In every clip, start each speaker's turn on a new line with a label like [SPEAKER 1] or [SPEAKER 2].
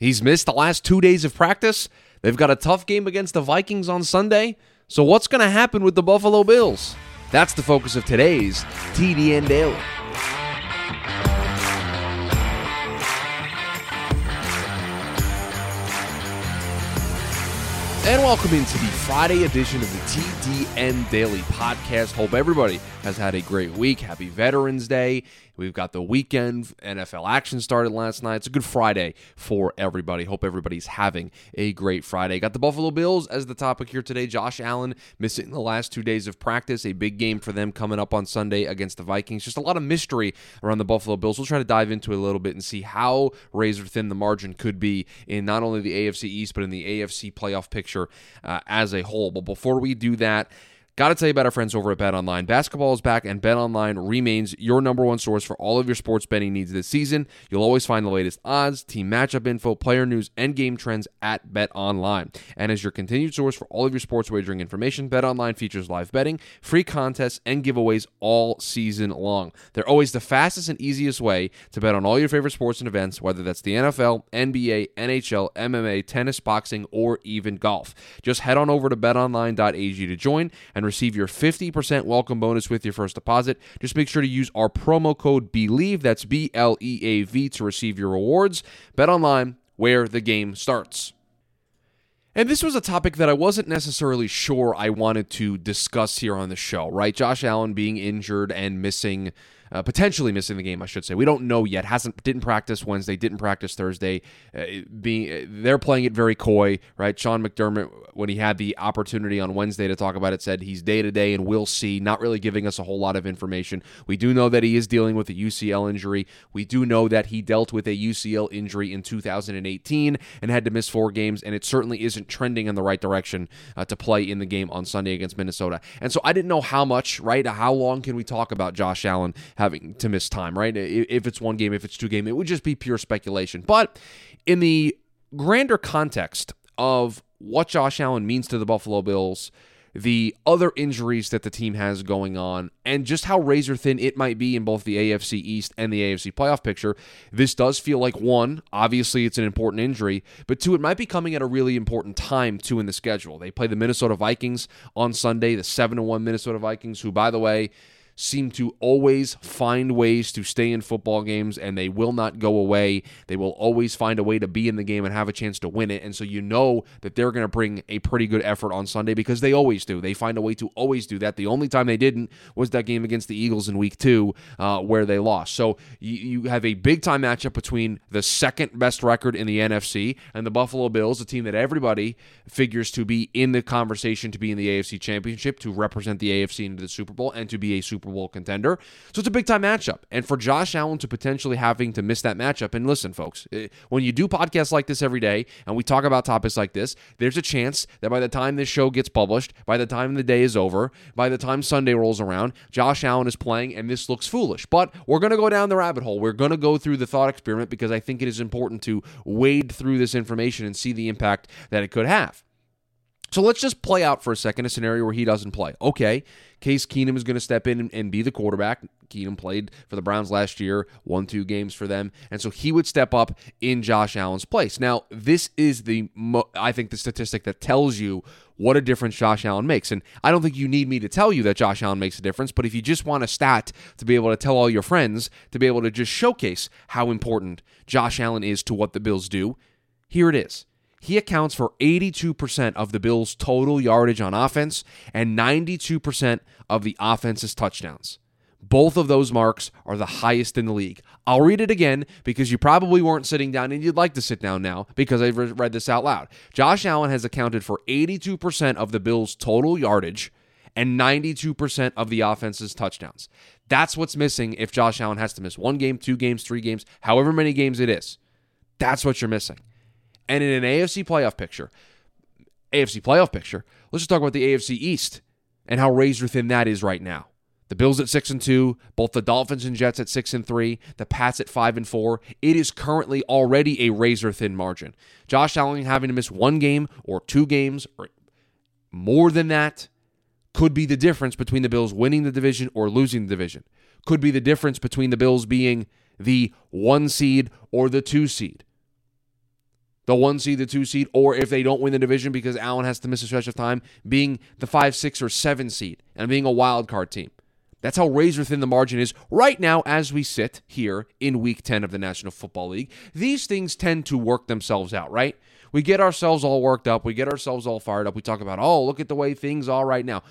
[SPEAKER 1] He's missed the last two days of practice. They've got a tough game against the Vikings on Sunday. So, what's going to happen with the Buffalo Bills? That's the focus of today's TDN Daily. And welcome into the Friday edition of the TDN Daily Podcast. Hope everybody has had a great week. Happy Veterans Day. We've got the weekend. NFL action started last night. It's a good Friday for everybody. Hope everybody's having a great Friday. Got the Buffalo Bills as the topic here today. Josh Allen missing the last two days of practice. A big game for them coming up on Sunday against the Vikings. Just a lot of mystery around the Buffalo Bills. We'll try to dive into it a little bit and see how razor thin the margin could be in not only the AFC East, but in the AFC playoff picture uh, as a whole. But before we do that, Got to tell you about our friends over at Bet Online. Basketball is back, and Bet Online remains your number one source for all of your sports betting needs this season. You'll always find the latest odds, team matchup info, player news, and game trends at Bet Online. And as your continued source for all of your sports wagering information, Bet Online features live betting, free contests, and giveaways all season long. They're always the fastest and easiest way to bet on all your favorite sports and events, whether that's the NFL, NBA, NHL, MMA, tennis, boxing, or even golf. Just head on over to betonline.ag to join and receive your 50% welcome bonus with your first deposit. Just make sure to use our promo code BELIEVE, that's B L E A V, to receive your rewards. Bet online where the game starts. And this was a topic that I wasn't necessarily sure I wanted to discuss here on the show, right? Josh Allen being injured and missing uh, potentially missing the game, I should say. We don't know yet. Hasn't didn't practice Wednesday, didn't practice Thursday. Uh, being uh, they're playing it very coy, right? Sean McDermott, when he had the opportunity on Wednesday to talk about it, said he's day to day and we'll see. Not really giving us a whole lot of information. We do know that he is dealing with a UCL injury. We do know that he dealt with a UCL injury in 2018 and had to miss four games, and it certainly isn't trending in the right direction uh, to play in the game on Sunday against Minnesota. And so I didn't know how much, right? How long can we talk about Josh Allen? Having to miss time, right? If it's one game, if it's two game, it would just be pure speculation. But in the grander context of what Josh Allen means to the Buffalo Bills, the other injuries that the team has going on, and just how razor thin it might be in both the AFC East and the AFC playoff picture, this does feel like one, obviously it's an important injury, but two, it might be coming at a really important time too in the schedule. They play the Minnesota Vikings on Sunday, the 7 1 Minnesota Vikings, who, by the way, seem to always find ways to stay in football games and they will not go away. They will always find a way to be in the game and have a chance to win it. And so you know that they're going to bring a pretty good effort on Sunday because they always do. They find a way to always do that. The only time they didn't was that game against the Eagles in week two uh, where they lost. So you, you have a big time matchup between the second best record in the NFC and the Buffalo Bills, a team that everybody figures to be in the conversation to be in the AFC Championship, to represent the AFC into the Super Bowl, and to be a Super Super Bowl contender. So it's a big time matchup. And for Josh Allen to potentially having to miss that matchup, and listen, folks, eh, when you do podcasts like this every day and we talk about topics like this, there's a chance that by the time this show gets published, by the time the day is over, by the time Sunday rolls around, Josh Allen is playing and this looks foolish. But we're going to go down the rabbit hole. We're going to go through the thought experiment because I think it is important to wade through this information and see the impact that it could have. So let's just play out for a second a scenario where he doesn't play. Okay, Case Keenum is going to step in and, be the quarterback. Keenum played for the Browns last year, won two games for them, and so he would step up in Josh Allen's place. Now, this is the I think the statistic that tells you what a difference Josh Allen makes. And I don't think you need me to tell you that Josh Allen makes a difference, but if you just want a stat to be able to tell all your friends, to be able to just showcase how important Josh Allen is to what the Bills do, here it is. He accounts for 82% of the Bills' total yardage on offense and 92% of the offense's touchdowns. Both of those marks are the highest in the league. I'll read it again because you probably weren't sitting down and you'd like to sit down now because I've read this out loud. Josh Allen has accounted for 82% of the Bills' total yardage and 92% of the offense's touchdowns. That's what's missing if Josh Allen has to miss one game, two games, three games, however many games it is. That's what you're missing. And in an AFC playoff picture, AFC playoff picture, let's just talk about the AFC East and how razor thin that is right now. The Bills at 6 and 2, both the Dolphins and Jets at 6 and 3, the Pats at 5 and 4. It is currently already a razor thin margin. Josh Allen having to miss one game or two games or more than that could be the difference between the Bills winning the division or losing the division. Could be the difference between the Bills being the 1 seed or the 2 seed. The one seed, the two seed, or if they don't win the division because Allen has to miss a stretch of time, being the five, six, or seven seed and being a wild card team. That's how razor thin the margin is right now as we sit here in week 10 of the National Football League. These things tend to work themselves out, right? We get ourselves all worked up. We get ourselves all fired up. We talk about, oh, look at the way things are right now.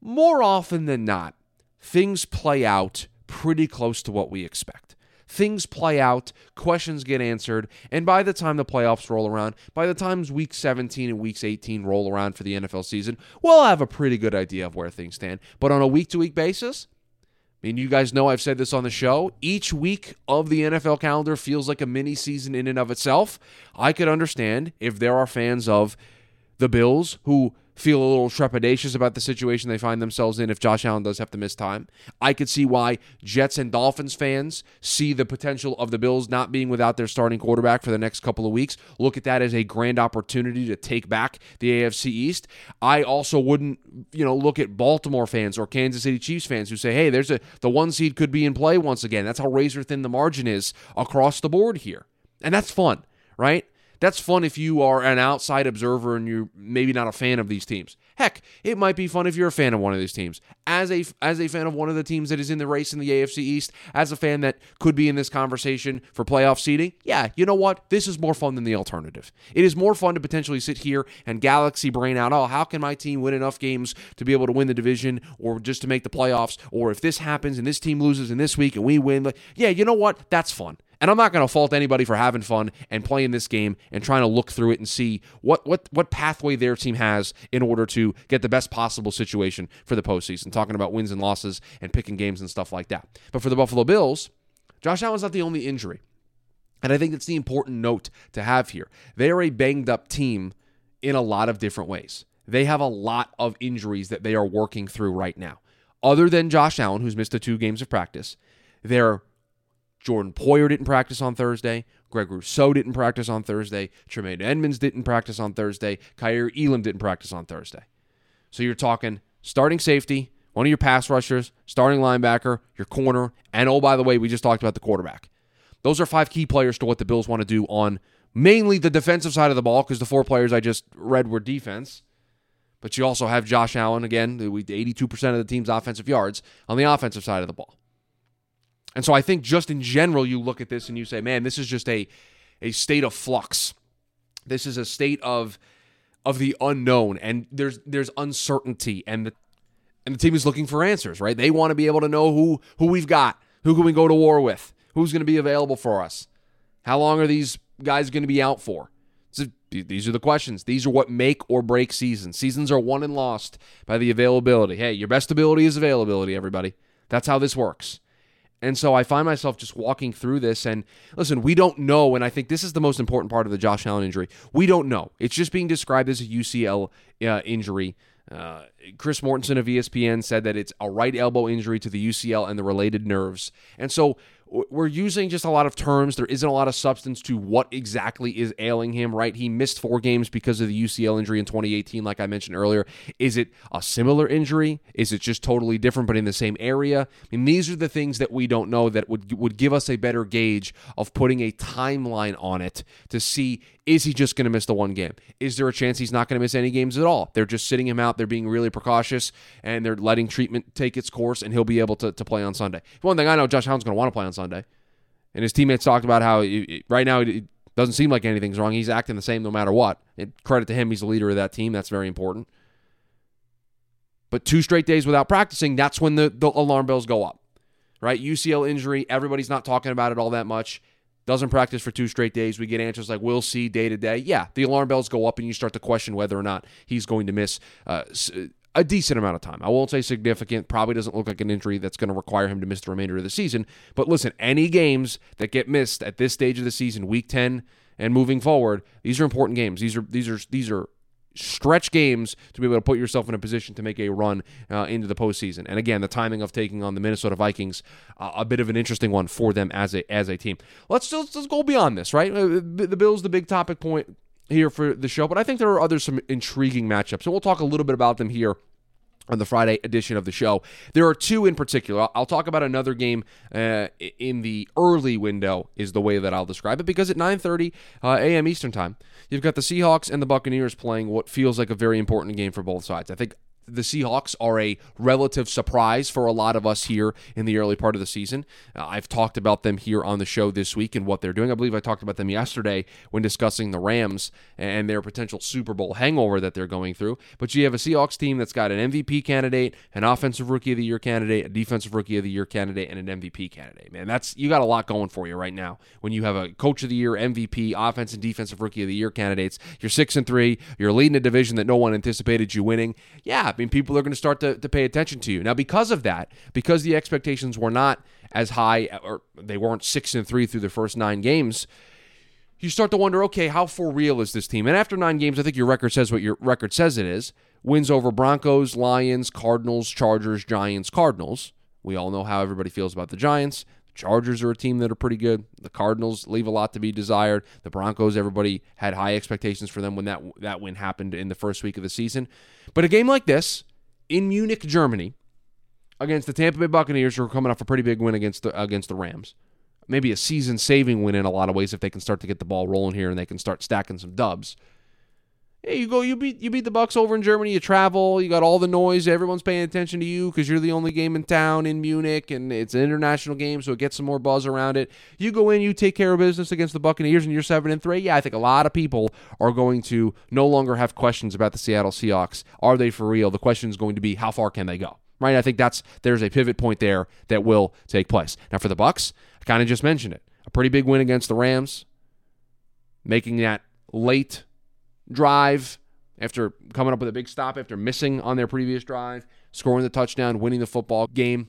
[SPEAKER 1] More often than not, things play out pretty close to what we expect. Things play out, questions get answered, and by the time the playoffs roll around, by the times week 17 and weeks 18 roll around for the NFL season, we'll have a pretty good idea of where things stand. But on a week to week basis, I mean, you guys know I've said this on the show. Each week of the NFL calendar feels like a mini season in and of itself. I could understand if there are fans of the Bills who feel a little trepidatious about the situation they find themselves in if Josh Allen does have to miss time. I could see why Jets and Dolphins fans see the potential of the Bills not being without their starting quarterback for the next couple of weeks. Look at that as a grand opportunity to take back the AFC East. I also wouldn't, you know, look at Baltimore fans or Kansas City Chiefs fans who say, "Hey, there's a the one seed could be in play once again." That's how razor thin the margin is across the board here. And that's fun, right? That's fun if you are an outside observer and you're maybe not a fan of these teams. Heck, it might be fun if you're a fan of one of these teams. As a as a fan of one of the teams that is in the race in the AFC East, as a fan that could be in this conversation for playoff seeding, yeah, you know what? This is more fun than the alternative. It is more fun to potentially sit here and galaxy brain out, oh, how can my team win enough games to be able to win the division or just to make the playoffs? Or if this happens and this team loses in this week and we win, like, yeah, you know what? That's fun. And I'm not going to fault anybody for having fun and playing this game and trying to look through it and see what what what pathway their team has in order to get the best possible situation for the postseason. Talking about wins and losses and picking games and stuff like that. But for the Buffalo Bills, Josh Allen's not the only injury. And I think that's the important note to have here. They are a banged up team in a lot of different ways. They have a lot of injuries that they are working through right now. Other than Josh Allen, who's missed the two games of practice, they're Jordan Poyer didn't practice on Thursday. Greg Rousseau didn't practice on Thursday. Tremaine Edmunds didn't practice on Thursday. Kaiir Elam didn't practice on Thursday. So you're talking starting safety, one of your pass rushers, starting linebacker, your corner, and oh, by the way, we just talked about the quarterback. Those are five key players to what the Bills want to do on mainly the defensive side of the ball because the four players I just read were defense. But you also have Josh Allen, again, 82% of the team's offensive yards on the offensive side of the ball. And so I think just in general, you look at this and you say, man, this is just a, a state of flux. This is a state of of the unknown, and there's there's uncertainty, and the and the team is looking for answers, right? They want to be able to know who who we've got, who can we go to war with, who's going to be available for us, how long are these guys going to be out for? So these are the questions. These are what make or break seasons. Seasons are won and lost by the availability. Hey, your best ability is availability, everybody. That's how this works. And so I find myself just walking through this. And listen, we don't know. And I think this is the most important part of the Josh Allen injury. We don't know. It's just being described as a UCL uh, injury. Uh, Chris Mortensen of ESPN said that it's a right elbow injury to the UCL and the related nerves. And so we're using just a lot of terms. There isn't a lot of substance to what exactly is ailing him, right? He missed four games because of the UCL injury in 2018, like I mentioned earlier. Is it a similar injury? Is it just totally different but in the same area? I mean, these are the things that we don't know that would would give us a better gauge of putting a timeline on it to see is he just going to miss the one game? Is there a chance he's not going to miss any games at all? They're just sitting him out. They're being really precautious and they're letting treatment take its course and he'll be able to, to play on Sunday. One thing I know, Josh Allen's going to want to play on Sunday. And his teammates talked about how right now it doesn't seem like anything's wrong. He's acting the same no matter what. And credit to him, he's the leader of that team. That's very important. But two straight days without practicing, that's when the, the alarm bells go up, right? UCL injury, everybody's not talking about it all that much doesn't practice for two straight days. We get answers like we'll see day to day. Yeah, the alarm bells go up and you start to question whether or not he's going to miss uh, a decent amount of time. I won't say significant. Probably doesn't look like an injury that's going to require him to miss the remainder of the season. But listen, any games that get missed at this stage of the season, week 10 and moving forward, these are important games. These are these are these are stretch games to be able to put yourself in a position to make a run uh, into the postseason. And again, the timing of taking on the Minnesota Vikings, uh, a bit of an interesting one for them as a as a team. Let's let's, let's go beyond this, right? Uh, the Bills, the big topic point here for the show, but I think there are other some intriguing matchups, and we'll talk a little bit about them here on the Friday edition of the show. There are two in particular. I'll talk about another game uh, in the early window is the way that I'll describe it because at 9:30 uh, a.m. Eastern Time, you've got the Seahawks and the Buccaneers playing what feels like a very important game for both sides. I think the Seahawks are a relative surprise for a lot of us here in the early part of the season. Uh, I've talked about them here on the show this week and what they're doing. I believe I talked about them yesterday when discussing the Rams and their potential Super Bowl hangover that they're going through. But you have a Seahawks team that's got an MVP candidate, an offensive rookie of the year candidate, a defensive rookie of the year candidate, and an MVP candidate. Man, that's you got a lot going for you right now. When you have a coach of the year, MVP, offense and defensive rookie of the year candidates, you're six and three, you're leading a division that no one anticipated you winning. Yeah, I mean, people are going to start to, to pay attention to you. Now, because of that, because the expectations were not as high, or they weren't six and three through the first nine games, you start to wonder, okay, how for real is this team? And after nine games, I think your record says what your record says it is. Wins over Broncos, Lions, Cardinals, Chargers, Giants, Cardinals. We all know how everybody feels about the Giants. Chargers are a team that are pretty good. The Cardinals leave a lot to be desired. The Broncos, everybody had high expectations for them when that that win happened in the first week of the season. But a game like this in Munich, Germany, against the Tampa Bay Buccaneers, who are coming off a pretty big win against the against the Rams, maybe a season-saving win in a lot of ways if they can start to get the ball rolling here and they can start stacking some dubs. Hey, you go, you beat you beat the Bucks over in Germany. You travel, you got all the noise. Everyone's paying attention to you because you're the only game in town in Munich, and it's an international game, so it gets some more buzz around it. You go in, you take care of business against the Buccaneers, and you're seven and three. Yeah, I think a lot of people are going to no longer have questions about the Seattle Seahawks. Are they for real? The question is going to be how far can they go? Right? I think that's there's a pivot point there that will take place. Now for the Bucks, I kind of just mentioned it. A pretty big win against the Rams, making that late drive after coming up with a big stop after missing on their previous drive, scoring the touchdown, winning the football game.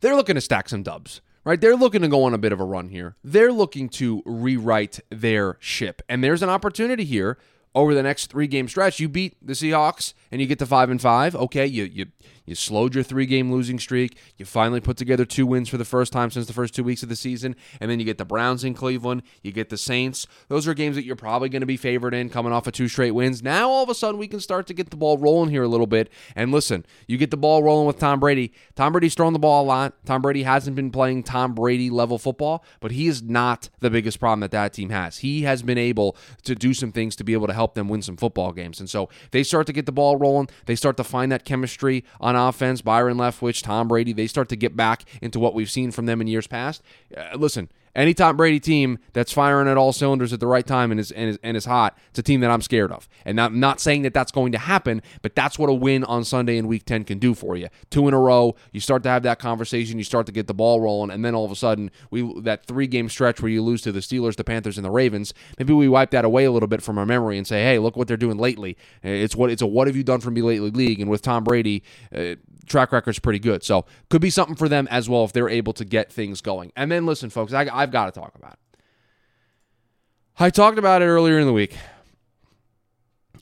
[SPEAKER 1] They're looking to stack some dubs, right? They're looking to go on a bit of a run here. They're looking to rewrite their ship. And there's an opportunity here over the next three game stretch. You beat the Seahawks and you get to five and five. Okay, you you you slowed your three game losing streak. You finally put together two wins for the first time since the first two weeks of the season. And then you get the Browns in Cleveland. You get the Saints. Those are games that you're probably going to be favored in coming off of two straight wins. Now, all of a sudden, we can start to get the ball rolling here a little bit. And listen, you get the ball rolling with Tom Brady. Tom Brady's throwing the ball a lot. Tom Brady hasn't been playing Tom Brady level football, but he is not the biggest problem that that team has. He has been able to do some things to be able to help them win some football games. And so they start to get the ball rolling. They start to find that chemistry on offense. Byron Leftwich, Tom Brady, they start to get back into what we've seen from them in years past. Uh, listen, any Tom Brady team that's firing at all cylinders at the right time and is, and is and is hot, it's a team that I'm scared of. And I'm not saying that that's going to happen, but that's what a win on Sunday in Week 10 can do for you. Two in a row, you start to have that conversation, you start to get the ball rolling, and then all of a sudden, we that three game stretch where you lose to the Steelers, the Panthers, and the Ravens, maybe we wipe that away a little bit from our memory and say, hey, look what they're doing lately. It's what it's a what have you done for me lately league, and with Tom Brady. Uh, track record's pretty good. So could be something for them as well if they're able to get things going. And then listen, folks, I, have got to talk about it. I talked about it earlier in the week,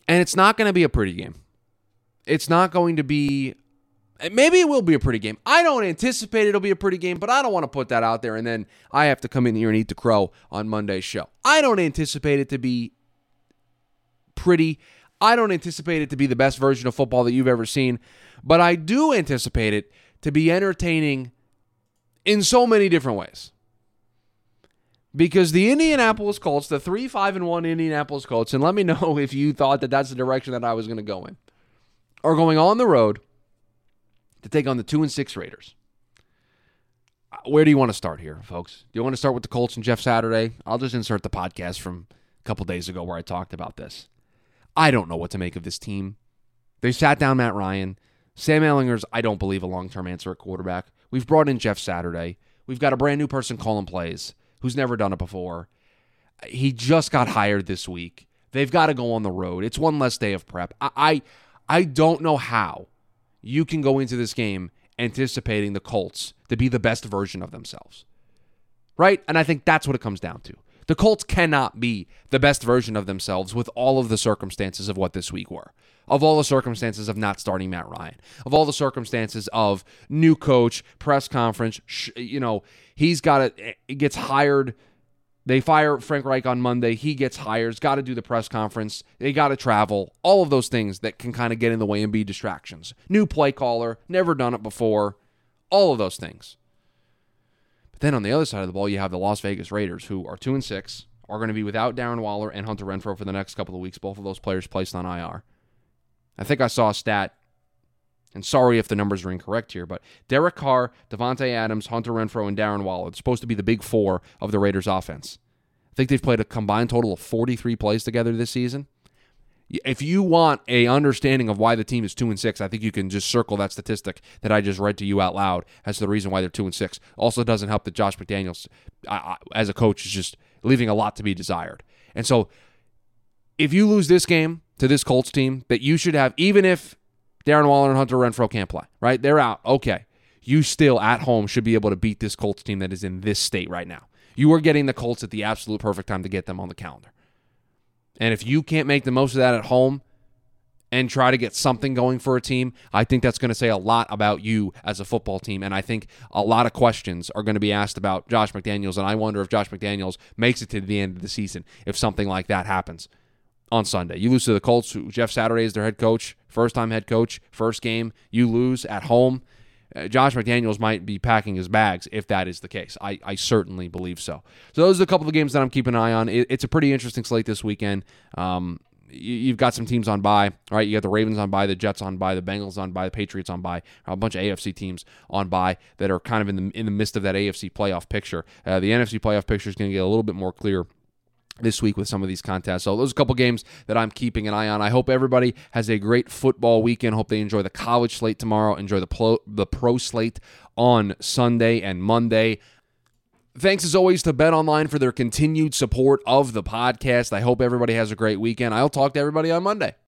[SPEAKER 1] and it's not going to be a pretty game. It's not going to be. Maybe it will be a pretty game. I don't anticipate it'll be a pretty game, but I don't want to put that out there and then I have to come in here and eat the crow on Monday's show. I don't anticipate it to be pretty. I don't anticipate it to be the best version of football that you've ever seen. But I do anticipate it to be entertaining in so many different ways. Because the Indianapolis Colts, the 3 5 and 1 Indianapolis Colts, and let me know if you thought that that's the direction that I was going to go in, are going on the road to take on the 2 and 6 Raiders. Uh, where do you want to start here, folks? Do you want to start with the Colts and Jeff Saturday? I'll just insert the podcast from a couple days ago where I talked about this. I don't know what to make of this team. They sat down Matt Ryan. Sam Ehlinger's, I don't believe, a long term answer at quarterback. We've brought in Jeff Saturday. We've got a brand new person calling plays who's never done it before. He just got hired this week. They've got to go on the road. It's one less day of prep. I, I, I don't know how you can go into this game anticipating the Colts to be the best version of themselves. Right? And I think that's what it comes down to. The Colts cannot be the best version of themselves with all of the circumstances of what this week were of all the circumstances of not starting Matt Ryan, of all the circumstances of new coach, press conference, sh- you know, he's got it, eh, gets hired They fire Frank Reich on Monday. He gets hired. Got to do the press conference. They got to travel. All of those things that can kind of get in the way and be distractions. New play caller, never done it before. All of those things. But then on the other side of the ball, you have the Las Vegas Raiders, who are two and six, are going to be without Darren Waller and Hunter Renfrow for the next couple of weeks. Both of those players placed on IR. I think I saw a stat and sorry if the numbers are incorrect here, but Derek Carr, Davante Adams, Hunter Renfrow, and Darren Waller, it's supposed to be the big four of the Raiders offense. I think they've played a combined total of 43 plays together this season. If you want a understanding of why the team is two and six, I think you can just circle that statistic that I just read to you out loud as the reason why they're two and six. Also, doesn't help that Josh McDaniels, as a coach, is just leaving a lot to be desired. And so, if you lose this game to this Colts team, that you should have, even if Darren Waller and Hunter Renfrow can't play, right? They're out. Okay. You still at home should be able to beat this Colts team that is in this state right now. You are getting the Colts at the absolute perfect time to get them on the calendar. And if you can't make the most of that at home and try to get something going for a team, I think that's going to say a lot about you as a football team. And I think a lot of questions are going to be asked about Josh McDaniels. And I wonder if Josh McDaniels makes it to the end of the season if something like that happens on Sunday. You lose to the Colts. Jeff Saturday is their head coach, first time head coach, first game. You lose at home. Uh, Josh McDaniels might be packing his bags if that is the case. I, I certainly believe so. So those are a couple of games that I'm keeping an eye on. It, it's a pretty interesting slate this weekend. Um, you, have got some teams on by, right? You got the Ravens on by, the Jets on by, the Bengals on by, the Patriots on by, a bunch of AFC teams on by that are kind of in the in the midst of that AFC playoff picture. Uh, the NFC playoff picture is going to get a little bit more clear this week with some of these contests. So those are a couple games that I'm keeping an eye on. I hope everybody has a great football weekend. Hope they enjoy the college slate tomorrow, enjoy the pro, the pro slate on Sunday and Monday. Thanks as always to Bet Online for their continued support of the podcast. I hope everybody has a great weekend. I'll talk to everybody on Monday.